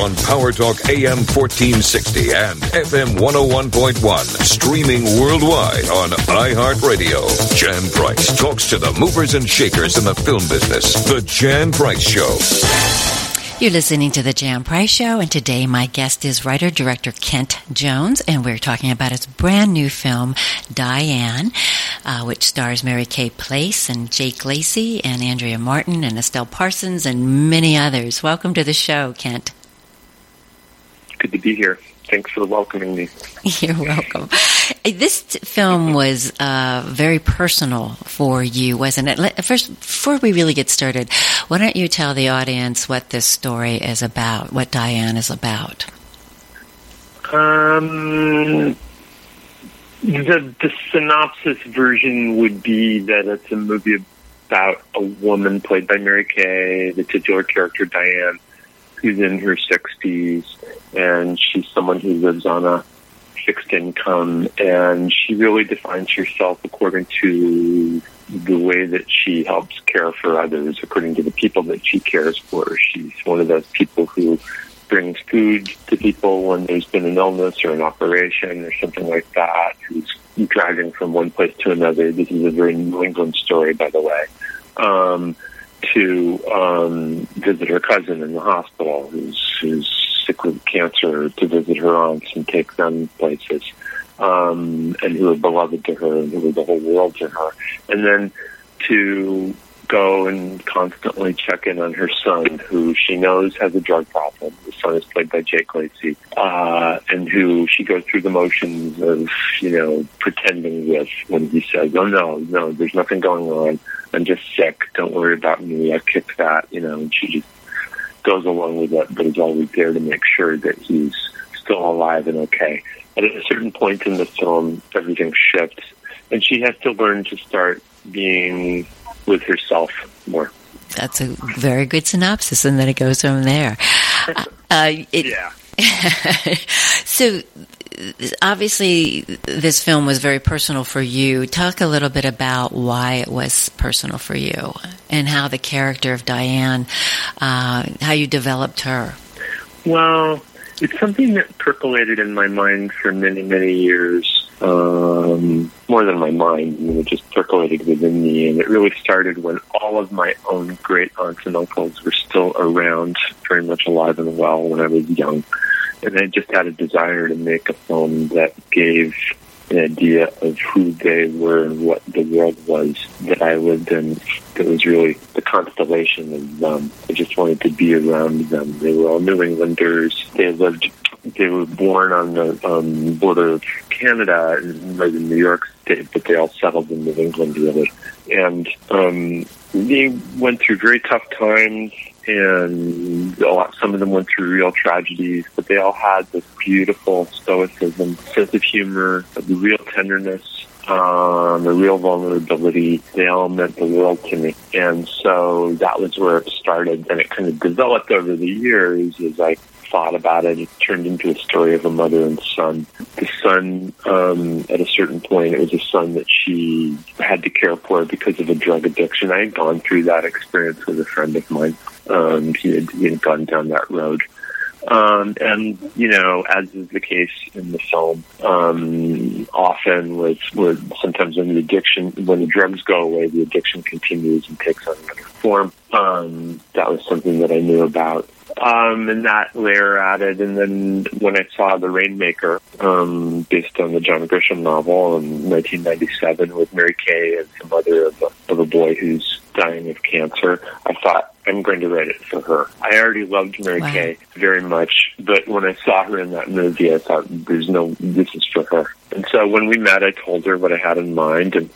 On Power Talk AM 1460 and FM 101.1. Streaming worldwide on iHeartRadio. Jan Price talks to the movers and shakers in the film business. The Jan Price Show. You're listening to the Jan Price Show, and today my guest is writer director Kent Jones, and we're talking about his brand new film, Diane, uh, which stars Mary Kay Place and Jake Lacy and Andrea Martin and Estelle Parsons and many others. Welcome to the show, Kent. Good to be here. Thanks for welcoming me. You're welcome. This film was uh, very personal for you, wasn't it? First, before we really get started, why don't you tell the audience what this story is about, what Diane is about? Um, the, the synopsis version would be that it's a movie about a woman played by Mary Kay, the titular character Diane, who's in her 60s, and she's someone who lives on a fixed income, and she really defines herself according to the way that she helps care for others, according to the people that she cares for. She's one of those people who brings food to people when there's been an illness or an operation or something like that, who's driving from one place to another. This is a very New England story, by the way. Um, to um, visit her cousin in the hospital who's, who's sick with cancer, to visit her aunts and take them places, um, and who are beloved to her and who are the whole world to her. And then to go and constantly check in on her son, who she knows has a drug problem. The son is played by Jake Lacy, uh, and who she goes through the motions of, you know, pretending with when he says, "Oh no, no, there's nothing going on. I'm just sick. Don't worry about me. I kicked that," you know, and she just goes along with it, but is always there to make sure that he's still alive and okay. At a certain point in the film, everything shifts, and she has to learn to start being with herself more. That's a very good synopsis, and then it goes from there. Uh, it, yeah. so, obviously, this film was very personal for you. Talk a little bit about why it was personal for you, and how the character of Diane, uh, how you developed her. Well, it's something that percolated in my mind for many, many years um, more than my mind. I mean, it just percolated within me, and it really started when all of my own great aunts and uncles were still around, very much alive and well when I was young. And I just had a desire to make a film that gave an idea of who they were and what the world was that I lived in. That was really the constellation of them. I just wanted to be around them. They were all New Englanders. They lived they were born on the um, border of Canada and in New York State, but they all settled in New England, really. And um, they went through very tough times, and a lot, some of them went through real tragedies, but they all had this beautiful stoicism, sense of humor, a real tenderness, um, a real vulnerability. They all meant the world to me. And so that was where it started. And it kind of developed over the years as I thought about it. It turned into a story of a mother and son. The son, um, at a certain point, it was a son that she had to care for because of a drug addiction. I had gone through that experience with a friend of mine. Um, he, had, he had gone down that road. Um, and you know, as is the case in the film, um, often with, with sometimes when the addiction, when the drugs go away, the addiction continues and takes on another form. Um, that was something that I knew about um, and that layer added. And then when I saw The Rainmaker, um, based on the John Grisham novel in 1997 with Mary Kay and some mother of a, of a boy who's dying of cancer, I thought, I'm going to write it for her. I already loved Mary wow. Kay very much, but when I saw her in that movie, I thought, there's no, this is for her. And so when we met, I told her what I had in mind, and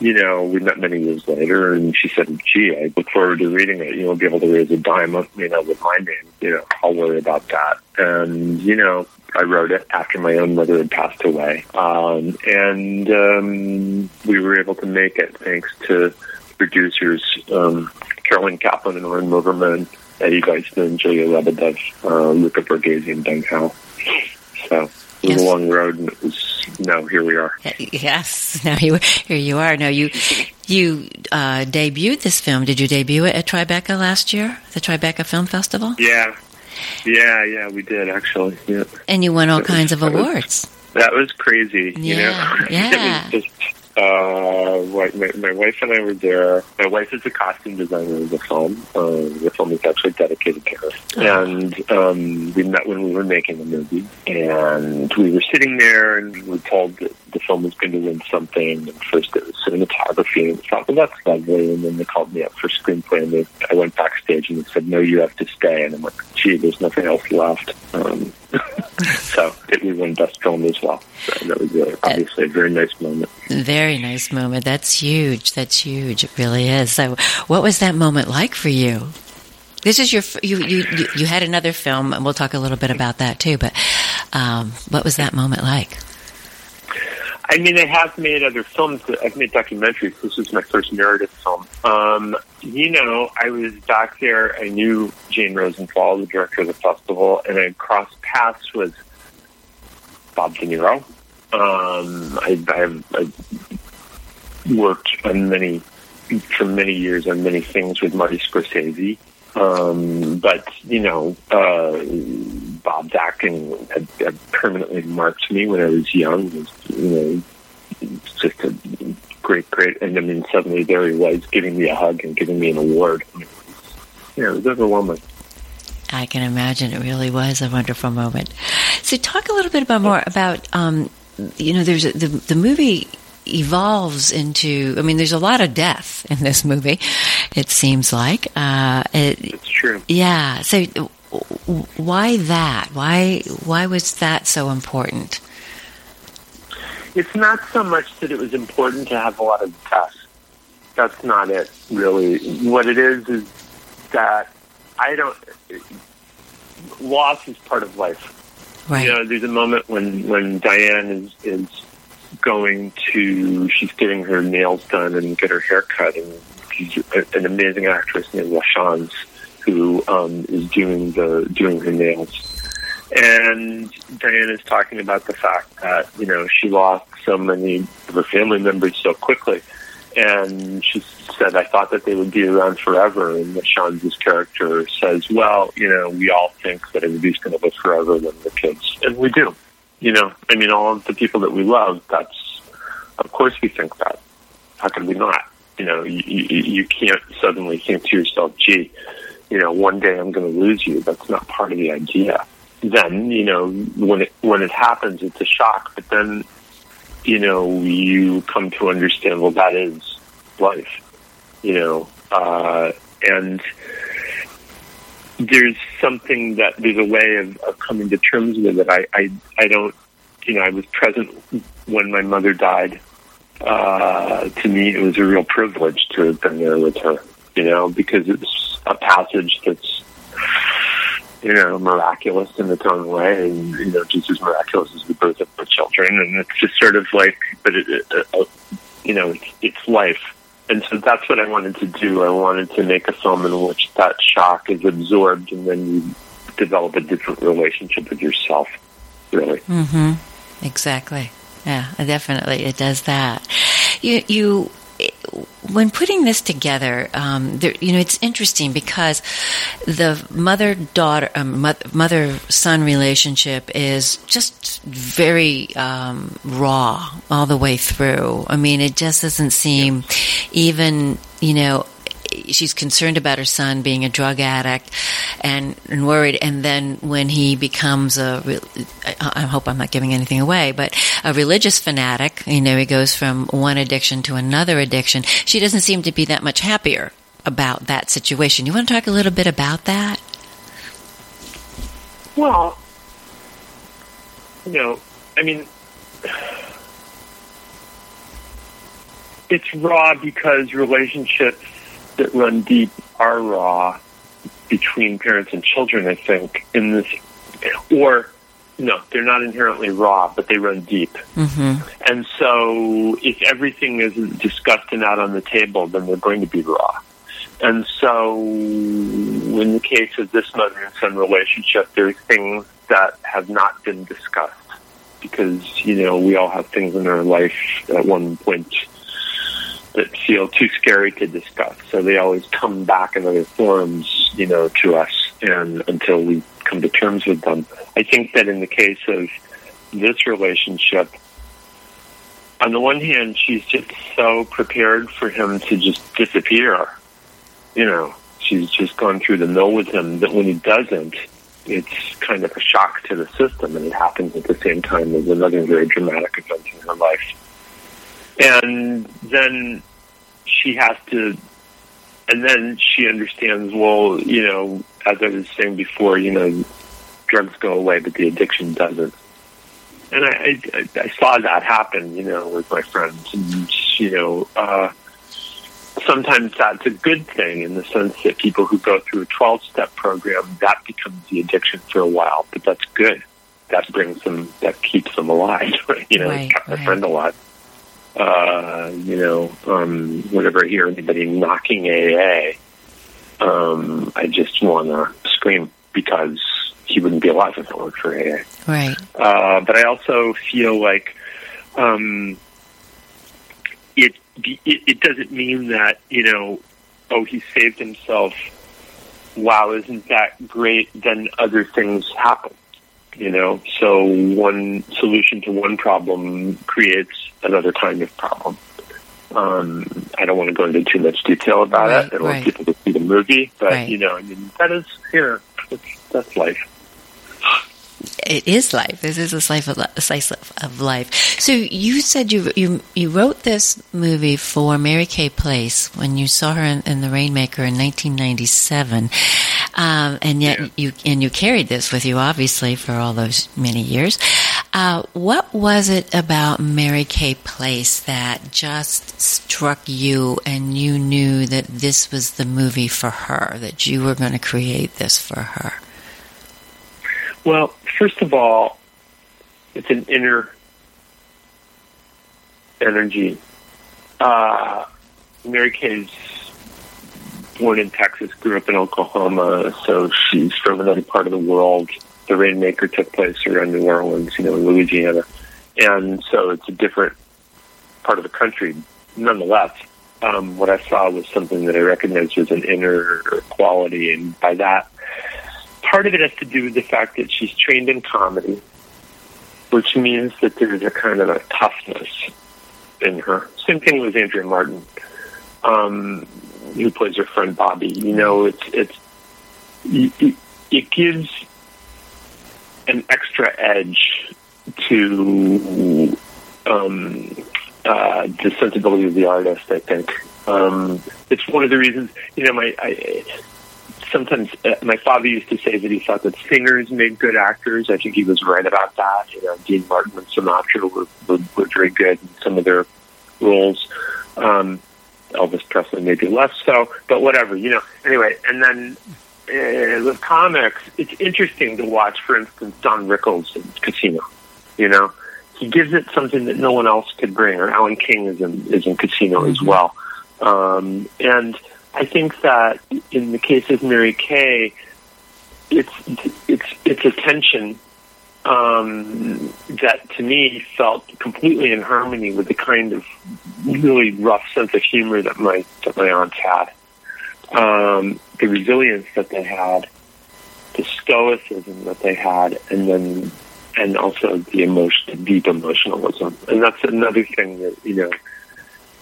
you know, we met many years later, and she said, "Gee, I look forward to reading it. You won't be able to raise a dime, you know, with my name. You know, I'll worry about that." And you know, I wrote it after my own mother had passed away, um, and um, we were able to make it thanks to producers um, Carolyn Kaplan and Oren Moverman, Eddie Vaisman, Julia Lebedev, uh, Luca Borghese, and Doug Howe. So it was yes. a long road, and it was now here we are. Yes, now you here you are. Now you you uh, debuted this film. Did you debut it at Tribeca last year, the Tribeca Film Festival? Yeah, Yeah, yeah, we did actually. Yeah. And you won all kinds of awards. That was crazy. You Yeah, know? yeah. was just. Uh, my, my, my wife and I were there. My wife is a costume designer of the film. Uh, the film is actually dedicated to her. And um, we met when we were making the movie. And we were sitting there and we were told that the film was going to win something. And first it was cinematography. And we thought, well, that's lovely. And then they called me up for screenplay. And they, I went backstage and they said, no, you have to stay. And I'm like, gee, there's nothing else left. Um, so it we won Best Film as well. So that was uh, obviously a very nice moment. Very nice moment. That's huge. That's huge. It really is. So, what was that moment like for you? This is your you you you- you had another film, and we'll talk a little bit about that too. But um, what was that moment like? I mean, I have made other films. I've made documentaries. This is my first narrative film. Um, you know, I was back there. I knew Jane Rosenthal, the director of the festival, and I crossed paths with Bob De Niro. Um, I, I've, I've worked on many, for many years on many things with Marty Scorsese. Um, but, you know, uh, Bob's acting had, had permanently marked me when I was young. It was, you know, it's just a great, great. And I mean, suddenly there he was giving me a hug and giving me an award. I mean, yeah, it was overwhelming. I can imagine it really was a wonderful moment. So, talk a little bit about more about um, you know, there's a, the the movie evolves into. I mean, there's a lot of death in this movie. It seems like uh, it, It's true. Yeah. So, why that? Why why was that so important? It's not so much that it was important to have a lot of death. That's not it, really. What it is is that I don't. Loss is part of life. Right. You know, there's a moment when when Diane is is going to she's getting her nails done and get her hair cut, and she's an amazing actress named LaChance who um, is doing the doing her nails. And Diane is talking about the fact that you know she lost so many of her family members so quickly, and she said, "I thought that they would be around forever." And LaChance's character says, "Well, you know, we all think that everybody's going to live forever when the kids, and we do. You know, I mean, all of the people that we love. That's, of course, we think that. How can we not? You know, you, you, you can't suddenly think to yourself, "Gee, you know, one day I'm going to lose you." That's not part of the idea. Then, you know, when it when it happens, it's a shock. But then, you know, you come to understand, well, that is life. You know, uh, and there's something that there's a way of, of coming to terms with it. I, I I don't, you know, I was present when my mother died. Uh, to me, it was a real privilege to have been there with her. You know, because it's a passage that's you know, miraculous in its own way, and you know, just as miraculous as the birth of the children. And it's just sort of like, but it, it, uh, you know, it's, it's life. And so that's what I wanted to do. I wanted to make a film in which that shock is absorbed, and then you develop a different relationship with yourself. Really, Mm-hmm. Exactly. Yeah, definitely, it does that. You, you, when putting this together, um, there, you know, it's interesting because the mother daughter, um, mother son relationship is just very um, raw all the way through. I mean, it just doesn't seem even, you know, she's concerned about her son being a drug addict and, and worried. And then when he becomes a, I, hope I'm not giving anything away, but a religious fanatic, you know, he goes from one addiction to another addiction. She doesn't seem to be that much happier about that situation. You want to talk a little bit about that? Well, you know, I mean, it's raw because relationships that run deep are raw between parents and children, I think, in this, or no, they're not inherently raw, but they run deep. Mm-hmm. And so if everything isn't discussed and out on the table, then they're going to be raw. And so in the case of this mother and son relationship, there's things that have not been discussed because, you know, we all have things in our life at one point that feel too scary to discuss. So they always come back in other forms, you know, to us and until we come to terms with them. I think that in the case of this relationship, on the one hand, she's just so prepared for him to just disappear. You know, she's just gone through the mill with him that when he doesn't, it's kind of a shock to the system, and it happens at the same time as another very dramatic event in her life. And then she has to, and then she understands, well, you know, as I was saying before, you know, drugs go away, but the addiction doesn't. And I, I, I saw that happen, you know, with my friends, and you know, uh, sometimes that's a good thing in the sense that people who go through a 12 step program, that becomes the addiction for a while, but that's good. That brings them, that keeps them alive, you know, Right, kept my right. friend alive. Uh, you know, um, whenever I hear anybody knocking AA, um, I just want to scream because he wouldn't be alive if it weren't for AA. Right. Uh, but I also feel like um, it, it it doesn't mean that you know, oh, he saved himself. Wow, isn't that great? Then other things happen. You know, so one solution to one problem creates another kind of problem. Um, I don't want to go into too much detail about Right, it. I don't want right. people to see the movie, but Right. you know, I mean, that is, you know, that's, that's life. It is life. This is a slice of, a slice of life. So you said you you you wrote this movie for Mary Kay Place when you saw her in, in The Rainmaker in 1997, um, and yet Yeah. you and you carried this with you obviously for all those many years. Uh, what was it about Mary Kay Place that just struck you, and you knew that this was the movie for her, that you were going to create this for her? Well, first of all, it's an inner energy. Uh, Mary Kay's born in Texas, grew up in Oklahoma, so she's from another part of the world. The Rainmaker took place around New Orleans, you know, in Louisiana. And so it's a different part of the country. Nonetheless, um, what I saw was something that I recognized as an inner quality, and by that, part of it has to do with the fact that she's trained in comedy, which means that there's a kind of a toughness in her. Same thing with Andrea Martin, um, who plays her friend Bobby. You know, it's it's it, it gives an extra edge to um, uh, the sensibility of the artist. I think um, it's one of the reasons. You know, my I, sometimes uh, my father used to say that he thought that singers made good actors. I think he was right about that. You know, Dean Martin and Sinatra were, were, were very good in some of their roles. Um, Elvis Presley maybe less so, but whatever, you know. Anyway, and then uh, with comics, it's interesting to watch, for instance, Don Rickles in Casino. You know, he gives it something that no one else could bring, or Alan King is in, is in Casino as well. Um, and I think that in the case of Mary Kay, it's it's it's a tension um, that to me felt completely in harmony with the kind of really rough sense of humor that my that my aunts had, um, the resilience that they had, the stoicism that they had, and then and also the emotion, the deep emotionalism, and that's another thing that you know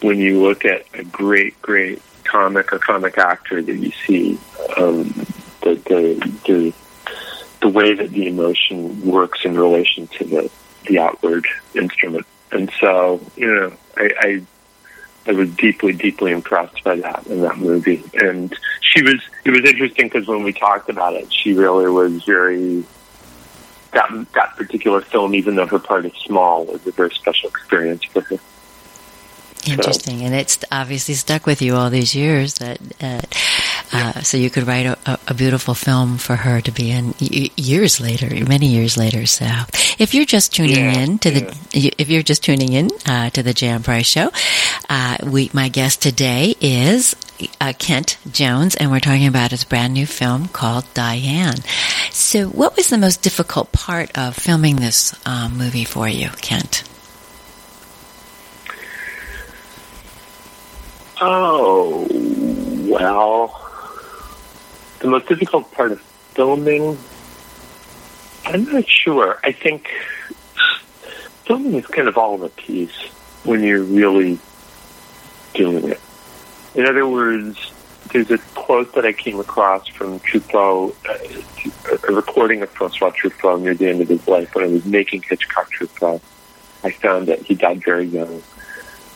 when you look at a great, great comic or comic actor that you see um, the, the the the way that the emotion works in relation to the the outward instrument, and so you know I. I I was deeply, deeply impressed by that in that movie, and she was. It was interesting because when we talked about it, she really was very. That that particular film, even though her part is small, was a very special experience for her. Interesting, and it's obviously stuck with you all these years. That uh, uh, so you could write a, a, a beautiful film for her to be in years later, many years later. So, if you're just tuning Yeah, in to the, if you're just tuning in uh, to the Jan Price Show, uh, we my guest today is uh, Kent Jones, and we're talking about his brand new film called Diane. So, what was the most difficult part of filming this um, movie for you, Kent? Oh, well, the most difficult part of filming I'm not sure. I think filming is kind of all of a piece when you're really doing it. In other words, there's a quote that I came across from Truffaut, uh, a recording of Francois Truffaut near the end of his life when I was making Hitchcock Truffaut. I found that he died very young.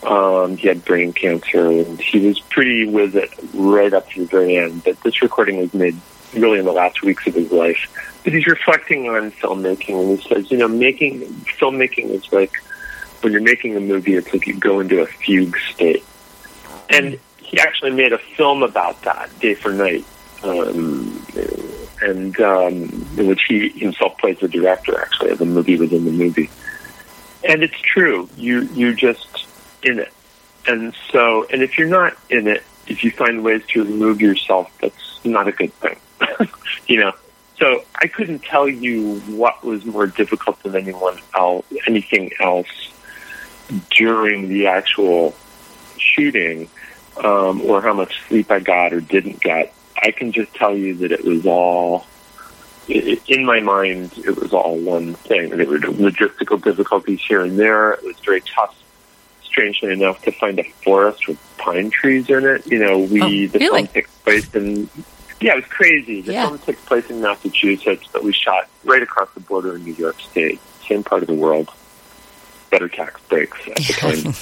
Um, he had brain cancer, and he was pretty with it right up to the very end. But this recording was made really in the last weeks of his life. But he's reflecting on filmmaking, and he says, you know, making filmmaking is like when you're making a movie, it's like you go into a fugue state. And he actually made a film about that, Day for Night, um, and um, in which he himself plays the director, actually, of the movie within the movie. And it's true. You you're just in it, and so and if you're not in it, if you find ways to remove yourself, that's not a good thing. you know. So I couldn't tell you what was more difficult than anyone else, anything else during the actual shooting, um, or how much sleep I got or didn't get. I can just tell you that it was all in my mind. It was all one thing. And there were logistical difficulties here and there. It was very tough strangely enough, to find a forest with pine trees in it. You know, we oh, the really? film takes place in yeah, it was crazy. The Yeah. film takes place in Massachusetts, but we shot right across the border in New York State, same part of the world. Better tax breaks at the time.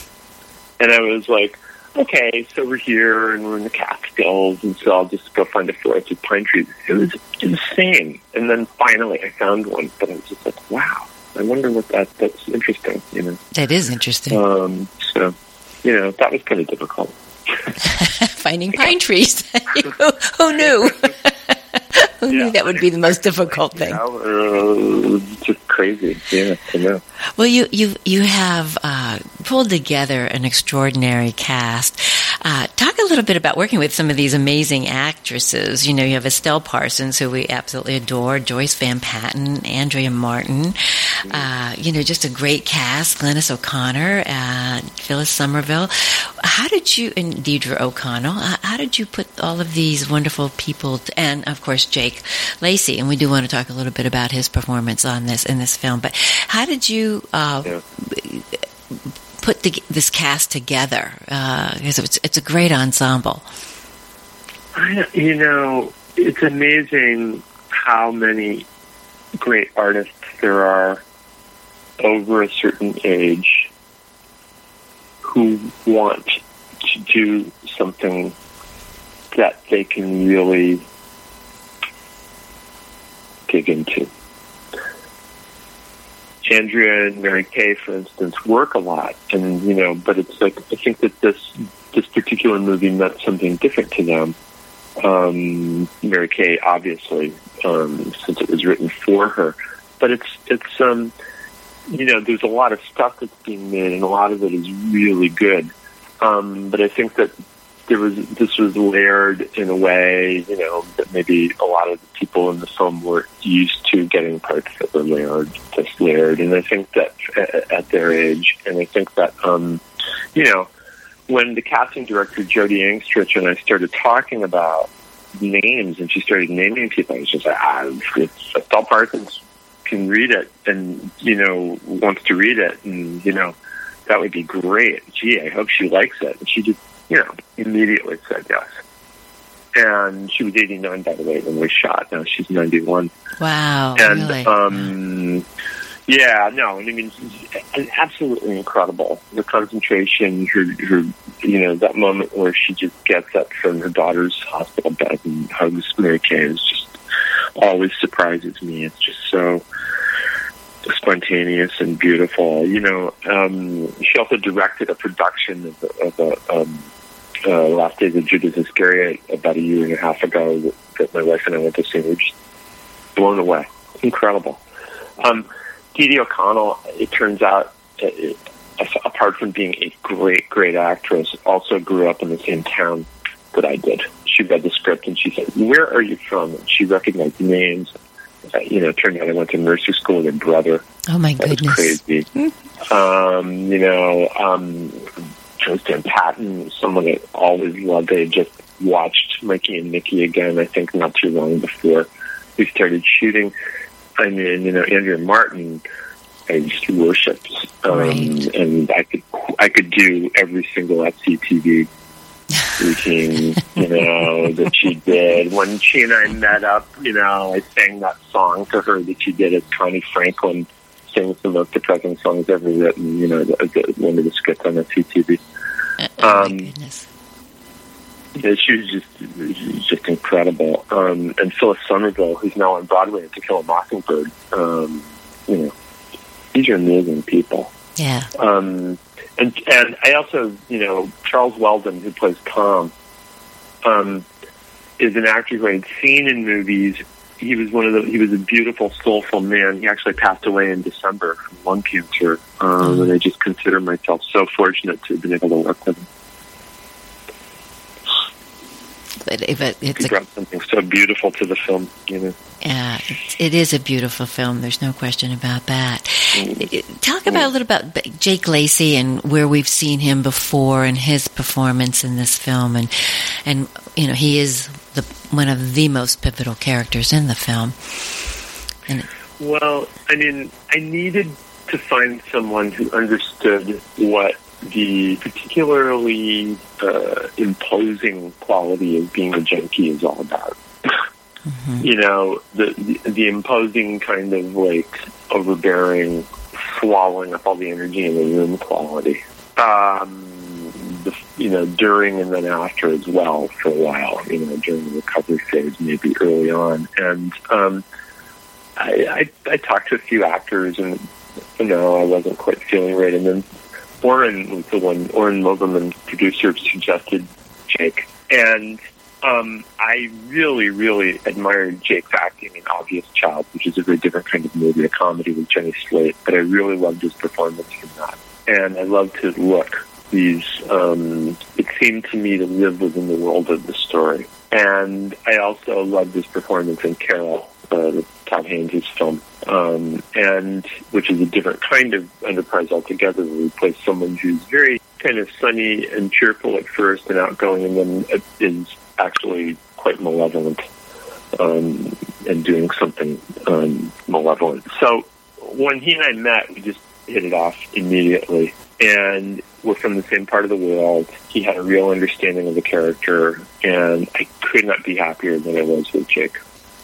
and I was like, okay, so we're here and we're in the Catskills, and so I'll just go find a forest with pine trees. It was insane. And then finally I found one, but I was just like, wow, I wonder what that, that's interesting, you know. That is interesting. Um, so, you know, that was kind of difficult. Finding pine trees. who, who knew? who knew that would be the most difficult thing? You know, uh, just crazy, yeah, to know. Well, you you you have uh, pulled together an extraordinary cast. Uh, talk a little bit about working with some of these amazing actresses. You know, you have Estelle Parsons, who we absolutely adore, Joyce Van Patten, Andrea Martin. Uh, you know, just a great cast. Glynnis O'Connor, uh, Phyllis Somerville. How did you and Deirdre O'Connell? Uh, how did you put all of these wonderful people, t- and of course Jake Lacy? And we do want to talk a little bit about his performance on this in this film. But how did you uh, Yeah. put the, this cast together? Because it's it's a great ensemble. I, you know, it's amazing how many great artists there are over a certain age who want to do something that they can really dig into. Andrea and Mary Kay, for instance, work a lot, and you know, but it's like I think that this this particular movie meant something different to them. Um, Mary Kay, obviously, um, since it was written for her, but it's it's um, you know, there's a lot of stuff that's being made, and a lot of it is really good. Um, but I think that there was this was layered in a way, you know, that maybe a lot of the people in the film were used to getting parts that were layered, just layered. And I think that at, at their age, and I think that, um, you know, when the casting director Jodi Angstreich and I started talking about names, and she started naming people, I was just like, ah, it's Estelle Parsons can read it, and you know, wants to read it, and you know, that would be great. Gee, I hope she likes it. And she just, you know, immediately said yes. And she was 89, by the way, when we shot. Now she's 91. Wow, and, really? um, yeah, no, I mean, absolutely incredible. The concentration, her, her, you know, that moment where she just gets up from her daughter's hospital bed and hugs Mary Kay is just always surprises me. It's just so spontaneous and beautiful. You know, um, she also directed a production of, a- of a um, uh, Last Days of Judas Iscariot about a year and a half ago that, that my wife and I went to see. We were just blown away. Incredible. Um, Dee Dee O'Connell, it turns out, uh, it, apart from being a great, great actress, also grew up in the same town that I did. She read the script and she said, "Where are you from?" And she recognized names. Uh, you know, it turned out I went to nursery school with her brother. oh my That was goodness! crazy. um, you know, um, Joyce Van Patten, someone that always loved. I just watched Mikey and Nicky again. I think not too long before we started shooting. I mean, you know, Andrea Martin, I just worshipped, um, Right. and I could I could do every single SCTV routine, you know, that she did. When she and I met up, you know, I sang that song to her that she did as Connie Franklin sang some of the most songs ever written. You know, the, the, one of the skits on SCTV. Oh, Um, my goodness. Yeah, she was just just incredible. Um, and Phyllis Somerville, who's now on Broadway in To Kill a Mockingbird. Um, you know, these are amazing people. Yeah. Um, and and I also, you know, Charles Weldon, who plays Tom, um, is an actor who I'd seen in movies. He was one of the. He was a beautiful, soulful man. He actually passed away in December from lung cancer, um, and I just consider myself so fortunate to have been able to work with him. But, but it's He a brought something so beautiful to the film. You know. Yeah, it's, it is a beautiful film. There's no question about that. Mm. Eh, talk about a little about Jake Lacy and where we've seen him before and his performance in this film, and and you know he is the one of the most pivotal characters in the film. And Well, I mean, I needed to find someone who understood what the particularly uh, imposing quality of being a junkie is all about. You know, the, the the imposing kind of like overbearing, swallowing up all the energy in the room quality. Um, the, you know, during and then after as well for a while. You know, during the recovery phase, maybe early on, and um, I, I I talked to a few actors, and you know, I wasn't quite feeling right. And then Oren was the one. Oren Moverman, producer, suggested Jake, and um, I really, really admired Jake's acting in Obvious Child, which is a very different kind of movie, a comedy with Jenny Slate. But I really loved his performance in that, and I loved his look. These, um, it seemed to me to live within the world of the story, and I also loved his performance in Carol, uh, Todd Haynes' film, um, and which is a different kind of enterprise altogether. We play someone who's very kind of sunny and cheerful at first and outgoing, and then is actually quite malevolent um, and doing something um, malevolent. So when he and I met, we just hit it off immediately, and we're from the same part of the world. He had a real understanding of the character, and I could not be happier than I was with Jake.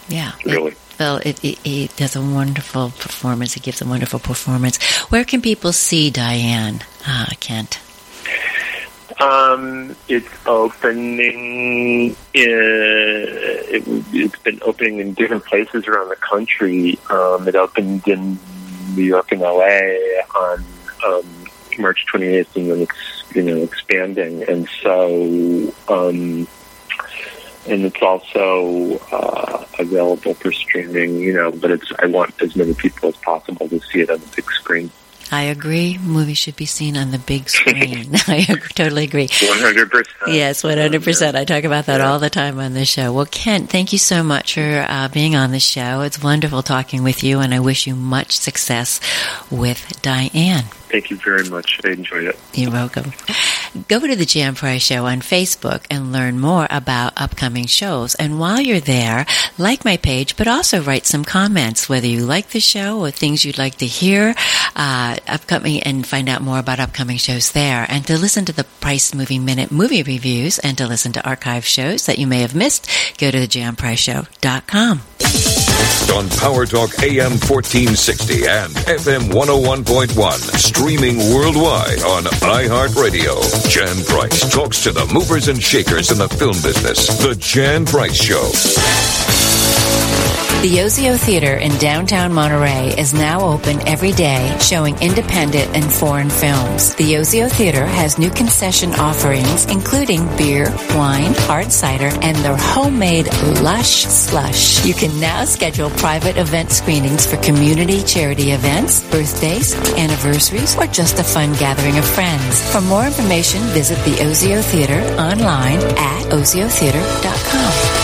Yeah, Really. Well, it, it, he does a wonderful performance. It gives a wonderful performance. Where can people see Diane uh, Kent? Um, it's opening. In, it, it's been opening in different places around the country. Um, it opened in New York and LA on um, March 28th, and then it's you know expanding. And so, um, and it's also uh, available for streaming. You know, but it's I want as many people as possible to see it on the big screen. I agree. Movies should be seen on the big screen. I totally agree. 100. percent Yes, 100%. I talk about that all the time on the show. Well, Kent, thank you so much for uh, being on the show. It's wonderful talking with you, and I wish you much success with Diane. Thank you very much. I enjoyed it. You're welcome. Go to the Jan Price Show on Facebook and learn more about upcoming shows. And while you're there, like my page, but also write some comments, whether you like the show or things you'd like to hear, uh, upcoming, and find out more about upcoming shows there. And to listen to the Price Movie Minute movie reviews and to listen to archive shows that you may have missed, go to thejanpriceshow.com. on Power Talk AM 1460 and FM 101.1. Streaming worldwide on iHeartRadio. Jan Price talks to the movers and shakers in the film business. The Jan Price Show. The Osio Theater in downtown Monterey is now open every day, showing independent and foreign films. The Osio Theater has new concession offerings, including beer, wine, hard cider, and their homemade lush slush. You can now schedule private event screenings for community charity events, birthdays, anniversaries, or just a fun gathering of friends. For more information, visit the Osio Theater online at osiotheater.com.